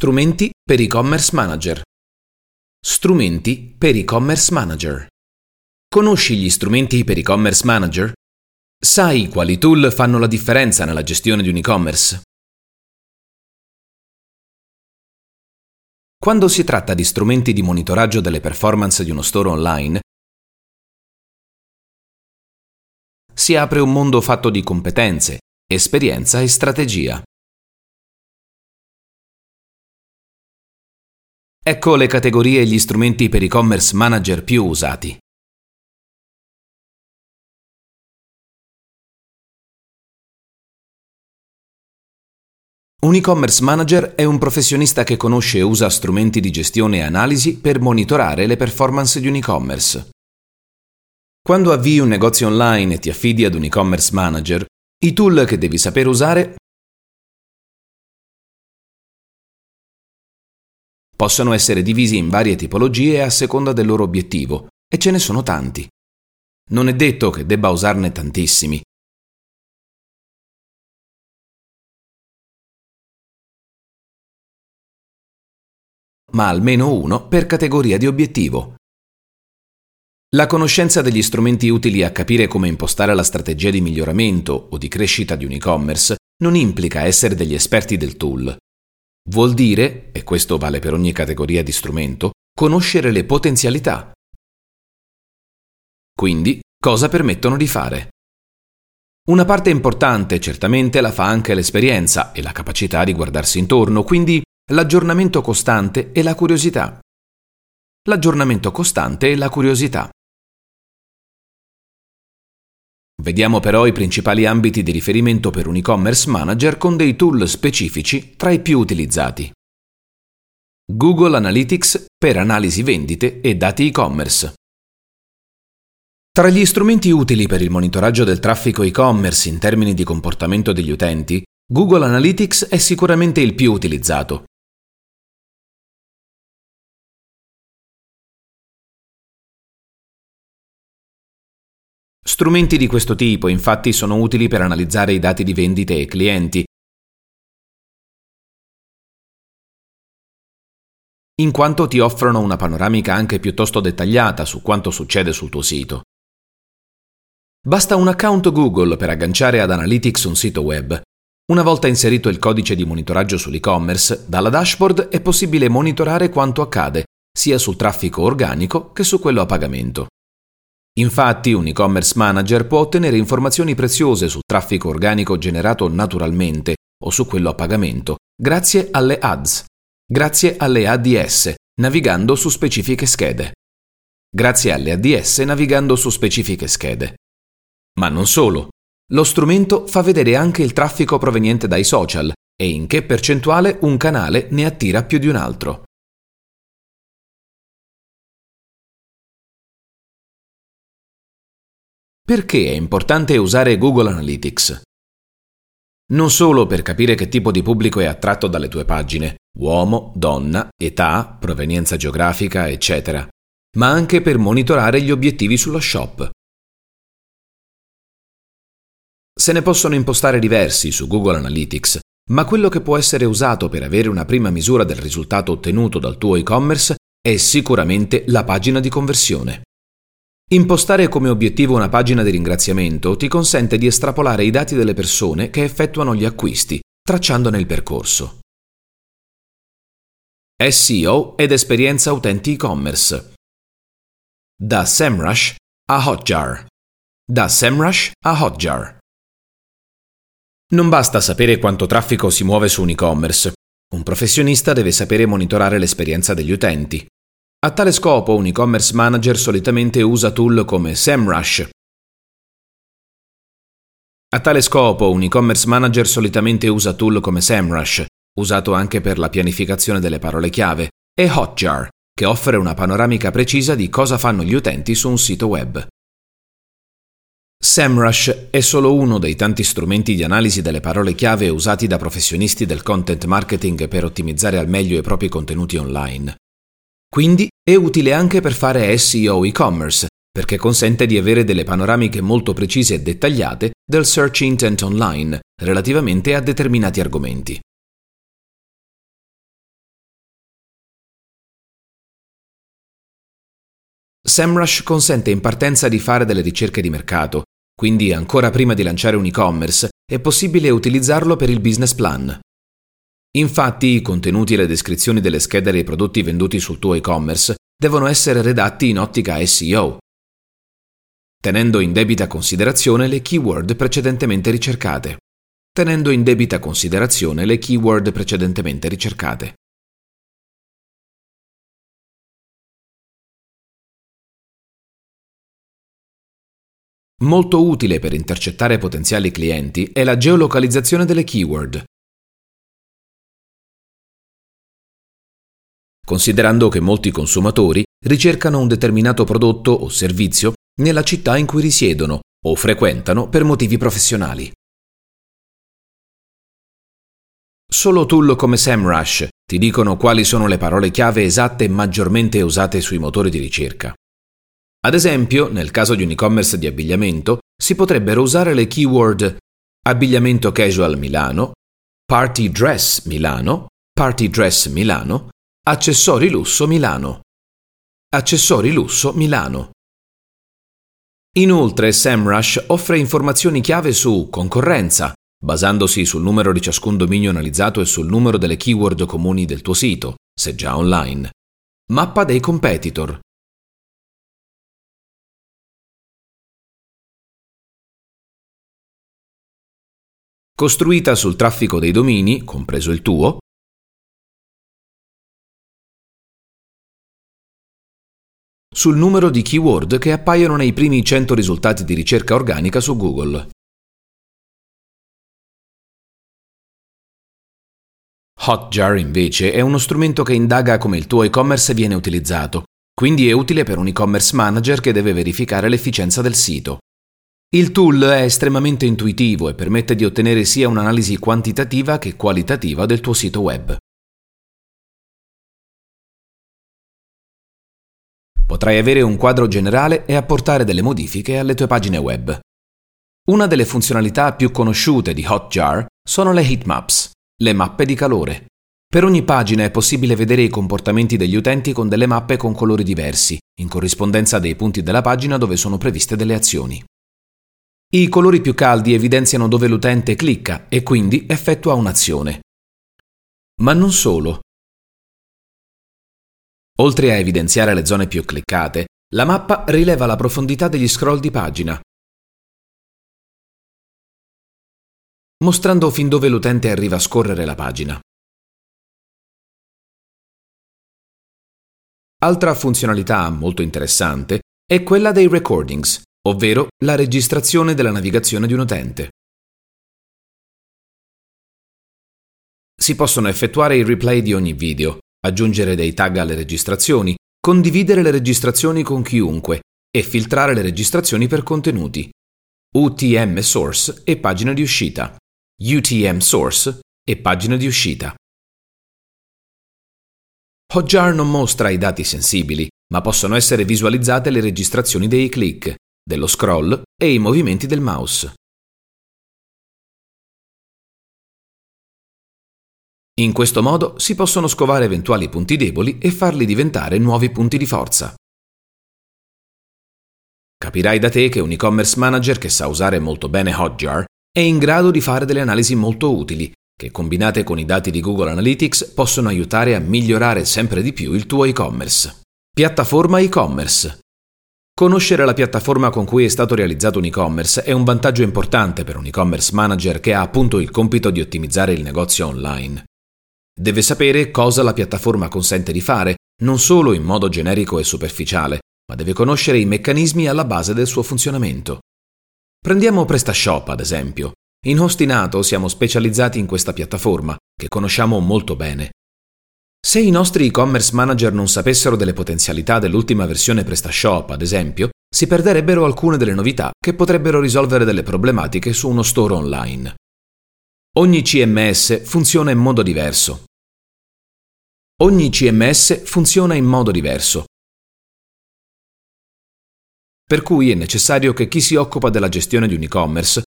Strumenti per e-commerce manager. Strumenti per e-commerce manager. Conosci gli strumenti per e-commerce manager? Sai quali tool fanno la differenza nella gestione di un e-commerce? Quando si tratta di strumenti di monitoraggio delle performance di uno store online, si apre un mondo fatto di competenze, esperienza e strategia. Ecco le categorie e gli strumenti per e-commerce manager più usati. Un e-commerce manager è un professionista che conosce e usa strumenti di gestione e analisi per monitorare le performance di un e-commerce. Quando avvii un negozio online e ti affidi ad un e-commerce manager, i tool che devi saper usare possono essere divisi in varie tipologie a seconda del loro obiettivo, e ce ne sono tanti. Non è detto che debba usarne tantissimi. ma almeno uno per categoria di obiettivo. La conoscenza degli strumenti utili a capire come impostare la strategia di miglioramento o di crescita di un e-commerce non implica essere degli esperti del tool, Vuol dire, e questo vale per ogni categoria di strumento, conoscere le potenzialità. Quindi, cosa permettono di fare? Una parte importante certamente la fa anche l'esperienza e la capacità di guardarsi intorno, quindi l'aggiornamento costante e la curiosità. L'aggiornamento costante e la curiosità. Vediamo però i principali ambiti di riferimento per un e-commerce manager con dei tool specifici tra i più utilizzati. Google Analytics per analisi vendite e dati e-commerce. Tra gli strumenti utili per il monitoraggio del traffico e-commerce in termini di comportamento degli utenti, Google Analytics è sicuramente il più utilizzato. Strumenti di questo tipo infatti sono utili per analizzare i dati di vendite e clienti, in quanto ti offrono una panoramica anche piuttosto dettagliata su quanto succede sul tuo sito. Basta un account Google per agganciare ad Analytics un sito web. Una volta inserito il codice di monitoraggio sull'e-commerce, dalla dashboard è possibile monitorare quanto accade, sia sul traffico organico che su quello a pagamento. Infatti un e-commerce manager può ottenere informazioni preziose sul traffico organico generato naturalmente o su quello a pagamento, grazie alle ads, grazie alle ADS, navigando su specifiche schede. Grazie alle ADS navigando su specifiche schede. Ma non solo. Lo strumento fa vedere anche il traffico proveniente dai social e in che percentuale un canale ne attira più di un altro. Perché è importante usare Google Analytics? Non solo per capire che tipo di pubblico è attratto dalle tue pagine, uomo, donna, età, provenienza geografica, eccetera, ma anche per monitorare gli obiettivi sullo shop. Se ne possono impostare diversi su Google Analytics, ma quello che può essere usato per avere una prima misura del risultato ottenuto dal tuo e-commerce è sicuramente la pagina di conversione. Impostare come obiettivo una pagina di ringraziamento ti consente di estrapolare i dati delle persone che effettuano gli acquisti, tracciandone il percorso. SEO ed esperienza utenti e-commerce. Da SEMrush a Hotjar. Da SEMrush a Hotjar. Non basta sapere quanto traffico si muove su un e-commerce. Un professionista deve sapere monitorare l'esperienza degli utenti, a tale scopo un e-commerce manager solitamente usa tool come SEMrush. A tale scopo un e-commerce manager solitamente usa tool come SEMrush, usato anche per la pianificazione delle parole chiave, e Hotjar, che offre una panoramica precisa di cosa fanno gli utenti su un sito web. SEMrush è solo uno dei tanti strumenti di analisi delle parole chiave usati da professionisti del content marketing per ottimizzare al meglio i propri contenuti online. Quindi è utile anche per fare SEO e-commerce, perché consente di avere delle panoramiche molto precise e dettagliate del search intent online relativamente a determinati argomenti. SEMrush consente in partenza di fare delle ricerche di mercato, quindi ancora prima di lanciare un e-commerce è possibile utilizzarlo per il business plan. Infatti i contenuti e le descrizioni delle schede dei prodotti venduti sul tuo e-commerce devono essere redatti in ottica SEO, tenendo in debita considerazione le keyword precedentemente ricercate. Tenendo in debita considerazione le keyword precedentemente ricercate. Molto utile per intercettare potenziali clienti è la geolocalizzazione delle keyword. Considerando che molti consumatori ricercano un determinato prodotto o servizio nella città in cui risiedono o frequentano per motivi professionali. Solo tool come SEMrush ti dicono quali sono le parole chiave esatte maggiormente usate sui motori di ricerca. Ad esempio, nel caso di un e-commerce di abbigliamento, si potrebbero usare le keyword abbigliamento casual Milano, party dress Milano, party dress Milano, accessori lusso Milano, accessori lusso Milano. Inoltre SEMrush offre informazioni chiave su concorrenza, basandosi sul numero di ciascun dominio analizzato e sul numero delle keyword comuni del tuo sito, se già online. Mappa dei competitor, costruita sul traffico dei domini, compreso il tuo, sul numero di keyword che appaiono nei primi 100 risultati di ricerca organica su Google. Hotjar invece è uno strumento che indaga come il tuo e-commerce viene utilizzato, quindi è utile per un e-commerce manager che deve verificare l'efficienza del sito. Il tool è estremamente intuitivo e permette di ottenere sia un'analisi quantitativa che qualitativa del tuo sito web. Potrai avere un quadro generale e apportare delle modifiche alle tue pagine web. Una delle funzionalità più conosciute di Hotjar sono le heatmaps, le mappe di calore. Per ogni pagina è possibile vedere i comportamenti degli utenti con delle mappe con colori diversi, in corrispondenza dei punti della pagina dove sono previste delle azioni. I colori più caldi evidenziano dove l'utente clicca e quindi effettua un'azione. Ma non solo. Oltre a evidenziare le zone più cliccate, la mappa rileva la profondità degli scroll di pagina, mostrando fin dove l'utente arriva a scorrere la pagina. Altra funzionalità molto interessante è quella dei recordings, ovvero la registrazione della navigazione di un utente. Si possono effettuare i replay di ogni video, aggiungere dei tag alle registrazioni, condividere le registrazioni con chiunque e filtrare le registrazioni per contenuti. UTM source e pagina di uscita. UTM source e pagina di uscita. Hotjar non mostra i dati sensibili, ma possono essere visualizzate le registrazioni dei click, dello scroll e i movimenti del mouse. In questo modo si possono scovare eventuali punti deboli e farli diventare nuovi punti di forza. Capirai da te che un e-commerce manager che sa usare molto bene Hotjar è in grado di fare delle analisi molto utili, che combinate con i dati di Google Analytics possono aiutare a migliorare sempre di più il tuo e-commerce. Piattaforma e-commerce. Conoscere la piattaforma con cui è stato realizzato un e-commerce è un vantaggio importante per un e-commerce manager che ha appunto il compito di ottimizzare il negozio online. Deve sapere cosa la piattaforma consente di fare, non solo in modo generico e superficiale, ma deve conoscere i meccanismi alla base del suo funzionamento. Prendiamo PrestaShop, ad esempio. In Hostinato siamo specializzati in questa piattaforma, che conosciamo molto bene. Se i nostri e-commerce manager non sapessero delle potenzialità dell'ultima versione PrestaShop, ad esempio, si perderebbero alcune delle novità che potrebbero risolvere delle problematiche su uno store online. Ogni CMS funziona in modo diverso. Ogni CMS funziona in modo diverso. Per cui è necessario che chi si occupa della gestione di un e-commerce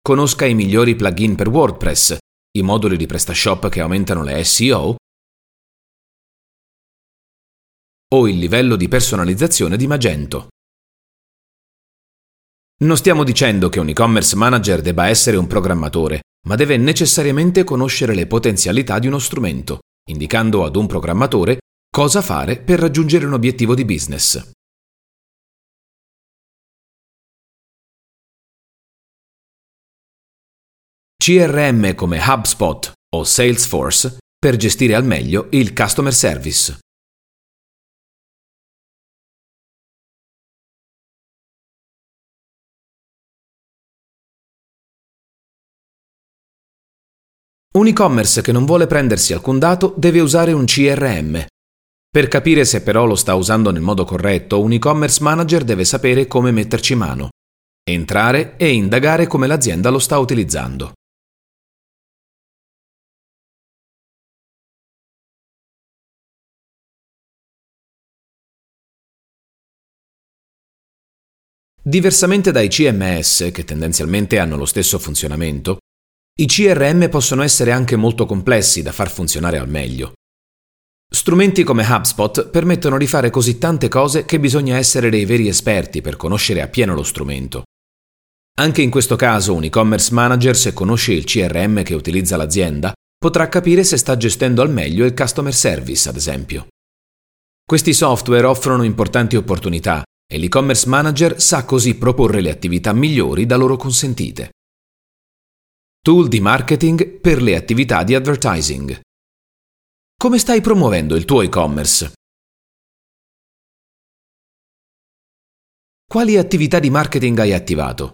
conosca i migliori plugin per WordPress i moduli di PrestaShop che aumentano le SEO o il livello di personalizzazione di Magento. Non stiamo dicendo che un e-commerce manager debba essere un programmatore, ma deve necessariamente conoscere le potenzialità di uno strumento, indicando ad un programmatore cosa fare per raggiungere un obiettivo di business. CRM come HubSpot o Salesforce per gestire al meglio il customer service. Un e-commerce che non vuole prendersi alcun dato deve usare un CRM. Per capire se però lo sta usando nel modo corretto, un e-commerce manager deve sapere come metterci mano, entrare e indagare come l'azienda lo sta utilizzando. Diversamente dai CMS, che tendenzialmente hanno lo stesso funzionamento, i CRM possono essere anche molto complessi da far funzionare al meglio. Strumenti come HubSpot permettono di fare così tante cose che bisogna essere dei veri esperti per conoscere appieno lo strumento. Anche in questo caso un e-commerce manager, se conosce il CRM che utilizza l'azienda, potrà capire se sta gestendo al meglio il customer service, ad esempio. Questi software offrono importanti opportunità e l'e-commerce manager sa così proporre le attività migliori da loro consentite. Tool di marketing per le attività di advertising. Come stai promuovendo il tuo e-commerce? Quali attività di marketing hai attivato?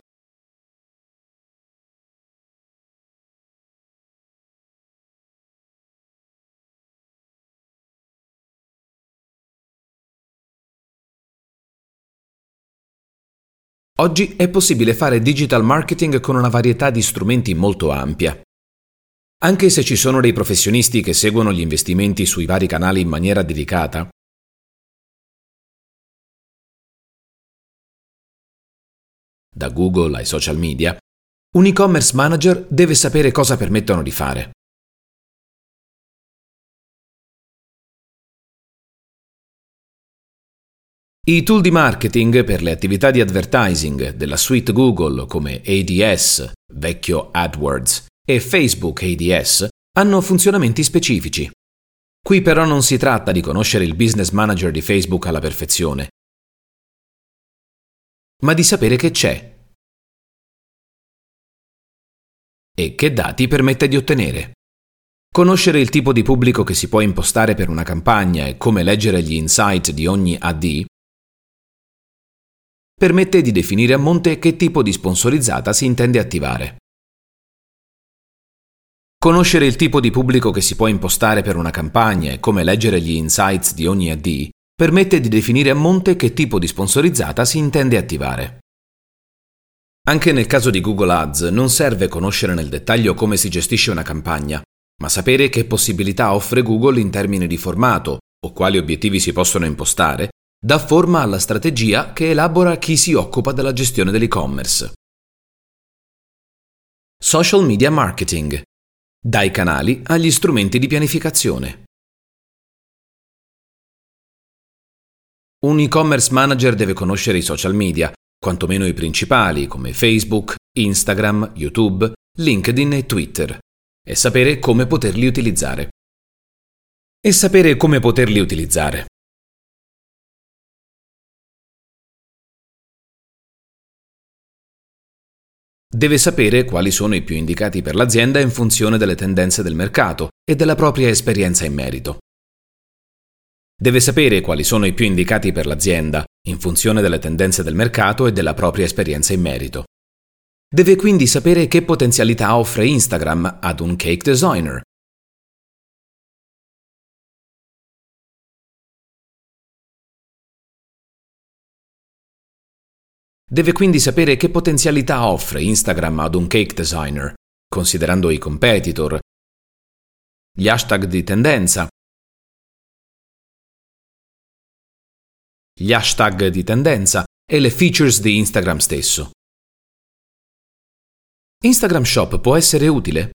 Oggi è possibile fare digital marketing con una varietà di strumenti molto ampia. Anche se ci sono dei professionisti che seguono gli investimenti sui vari canali in maniera dedicata, da Google ai social media, un e-commerce manager deve sapere cosa permettono di fare. I tool di marketing per le attività di advertising della suite Google come ADS, vecchio AdWords, e Facebook ADS hanno funzionamenti specifici. Qui però non si tratta di conoscere il business manager di Facebook alla perfezione, ma di sapere che c'è e che dati permette di ottenere. Conoscere il tipo di pubblico che si può impostare per una campagna e come leggere gli insight di ogni AD permette di definire a monte che tipo di sponsorizzata si intende attivare. Conoscere il tipo di pubblico che si può impostare per una campagna e come leggere gli insights di ogni AD permette di definire a monte che tipo di sponsorizzata si intende attivare. Anche nel caso di Google Ads non serve conoscere nel dettaglio come si gestisce una campagna, ma sapere che possibilità offre Google in termini di formato o quali obiettivi si possono impostare dà forma alla strategia che elabora chi si occupa della gestione dell'e-commerce. Social media marketing. Dai canali agli strumenti di pianificazione. Un e-commerce manager deve conoscere i social media, quantomeno i principali come Facebook, Instagram, YouTube, LinkedIn e Twitter, e sapere come poterli utilizzare. E sapere come poterli utilizzare. Deve sapere quali sono i più indicati per l'azienda in funzione delle tendenze del mercato e della propria esperienza in merito. Deve sapere quali sono i più indicati per l'azienda in funzione delle tendenze del mercato e della propria esperienza in merito. Deve quindi sapere che potenzialità offre Instagram ad un cake designer Deve quindi sapere che potenzialità offre Instagram ad un cake designer, considerando i competitor, gli hashtag di tendenza, gli hashtag di tendenza e le features di Instagram stesso. Instagram Shop può essere utile?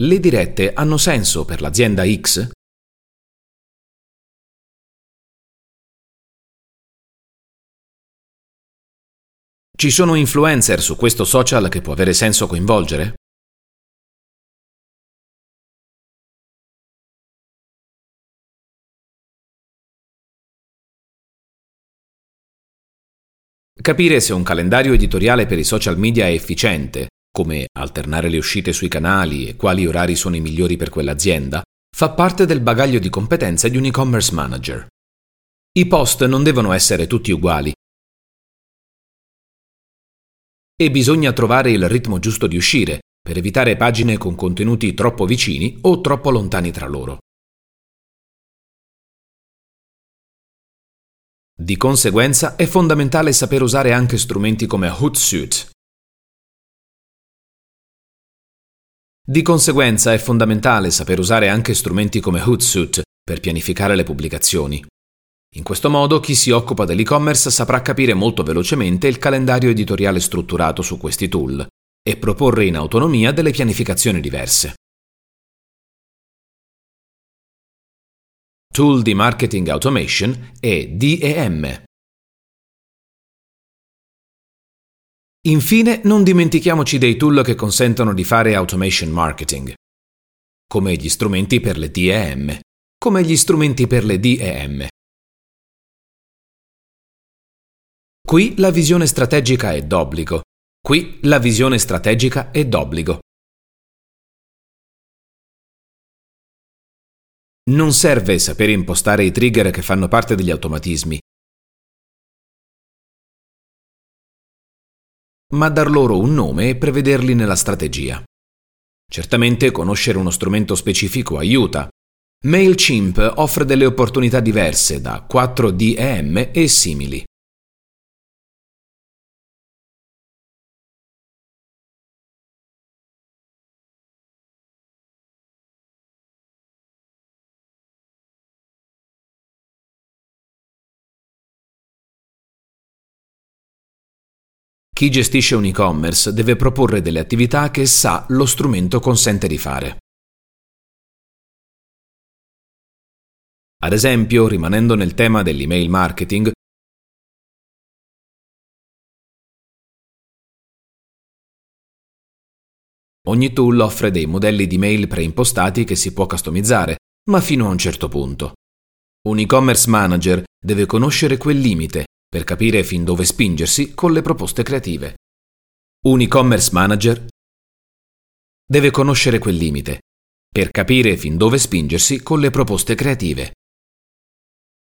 Le dirette hanno senso per l'azienda X? Ci sono influencer su questo social che può avere senso coinvolgere? Capire se un calendario editoriale per i social media è efficiente, come alternare le uscite sui canali e quali orari sono i migliori per quell'azienda, fa parte del bagaglio di competenze di un e-commerce manager. I post non devono essere tutti uguali. E bisogna trovare il ritmo giusto di uscire, per evitare pagine con contenuti troppo vicini o troppo lontani tra loro. Di conseguenza è fondamentale saper usare anche strumenti come Hootsuite. Di conseguenza è fondamentale saper usare anche strumenti come Hootsuite per pianificare le pubblicazioni. In questo modo chi si occupa dell'e-commerce saprà capire molto velocemente il calendario editoriale strutturato su questi tool e proporre in autonomia delle pianificazioni diverse. Tool di Marketing Automation e DEM. Infine, non dimentichiamoci dei tool che consentono di fare automation marketing, come gli strumenti per le DEM, come gli strumenti per le DEM. Qui la visione strategica è d'obbligo. Qui la visione strategica è d'obbligo. Non serve sapere impostare i trigger che fanno parte degli automatismi, ma dar loro un nome e prevederli nella strategia. Certamente conoscere uno strumento specifico aiuta. MailChimp offre delle opportunità diverse da 4DM e simili. Chi gestisce un e-commerce deve proporre delle attività che sa lo strumento consente di fare. Ad esempio, rimanendo nel tema dell'email marketing, ogni tool offre dei modelli di mail preimpostati che si può customizzare, ma fino a un certo punto. Un e-commerce manager deve conoscere quel limite per capire fin dove spingersi con le proposte creative. Un e-commerce manager deve conoscere quel limite per capire fin dove spingersi con le proposte creative.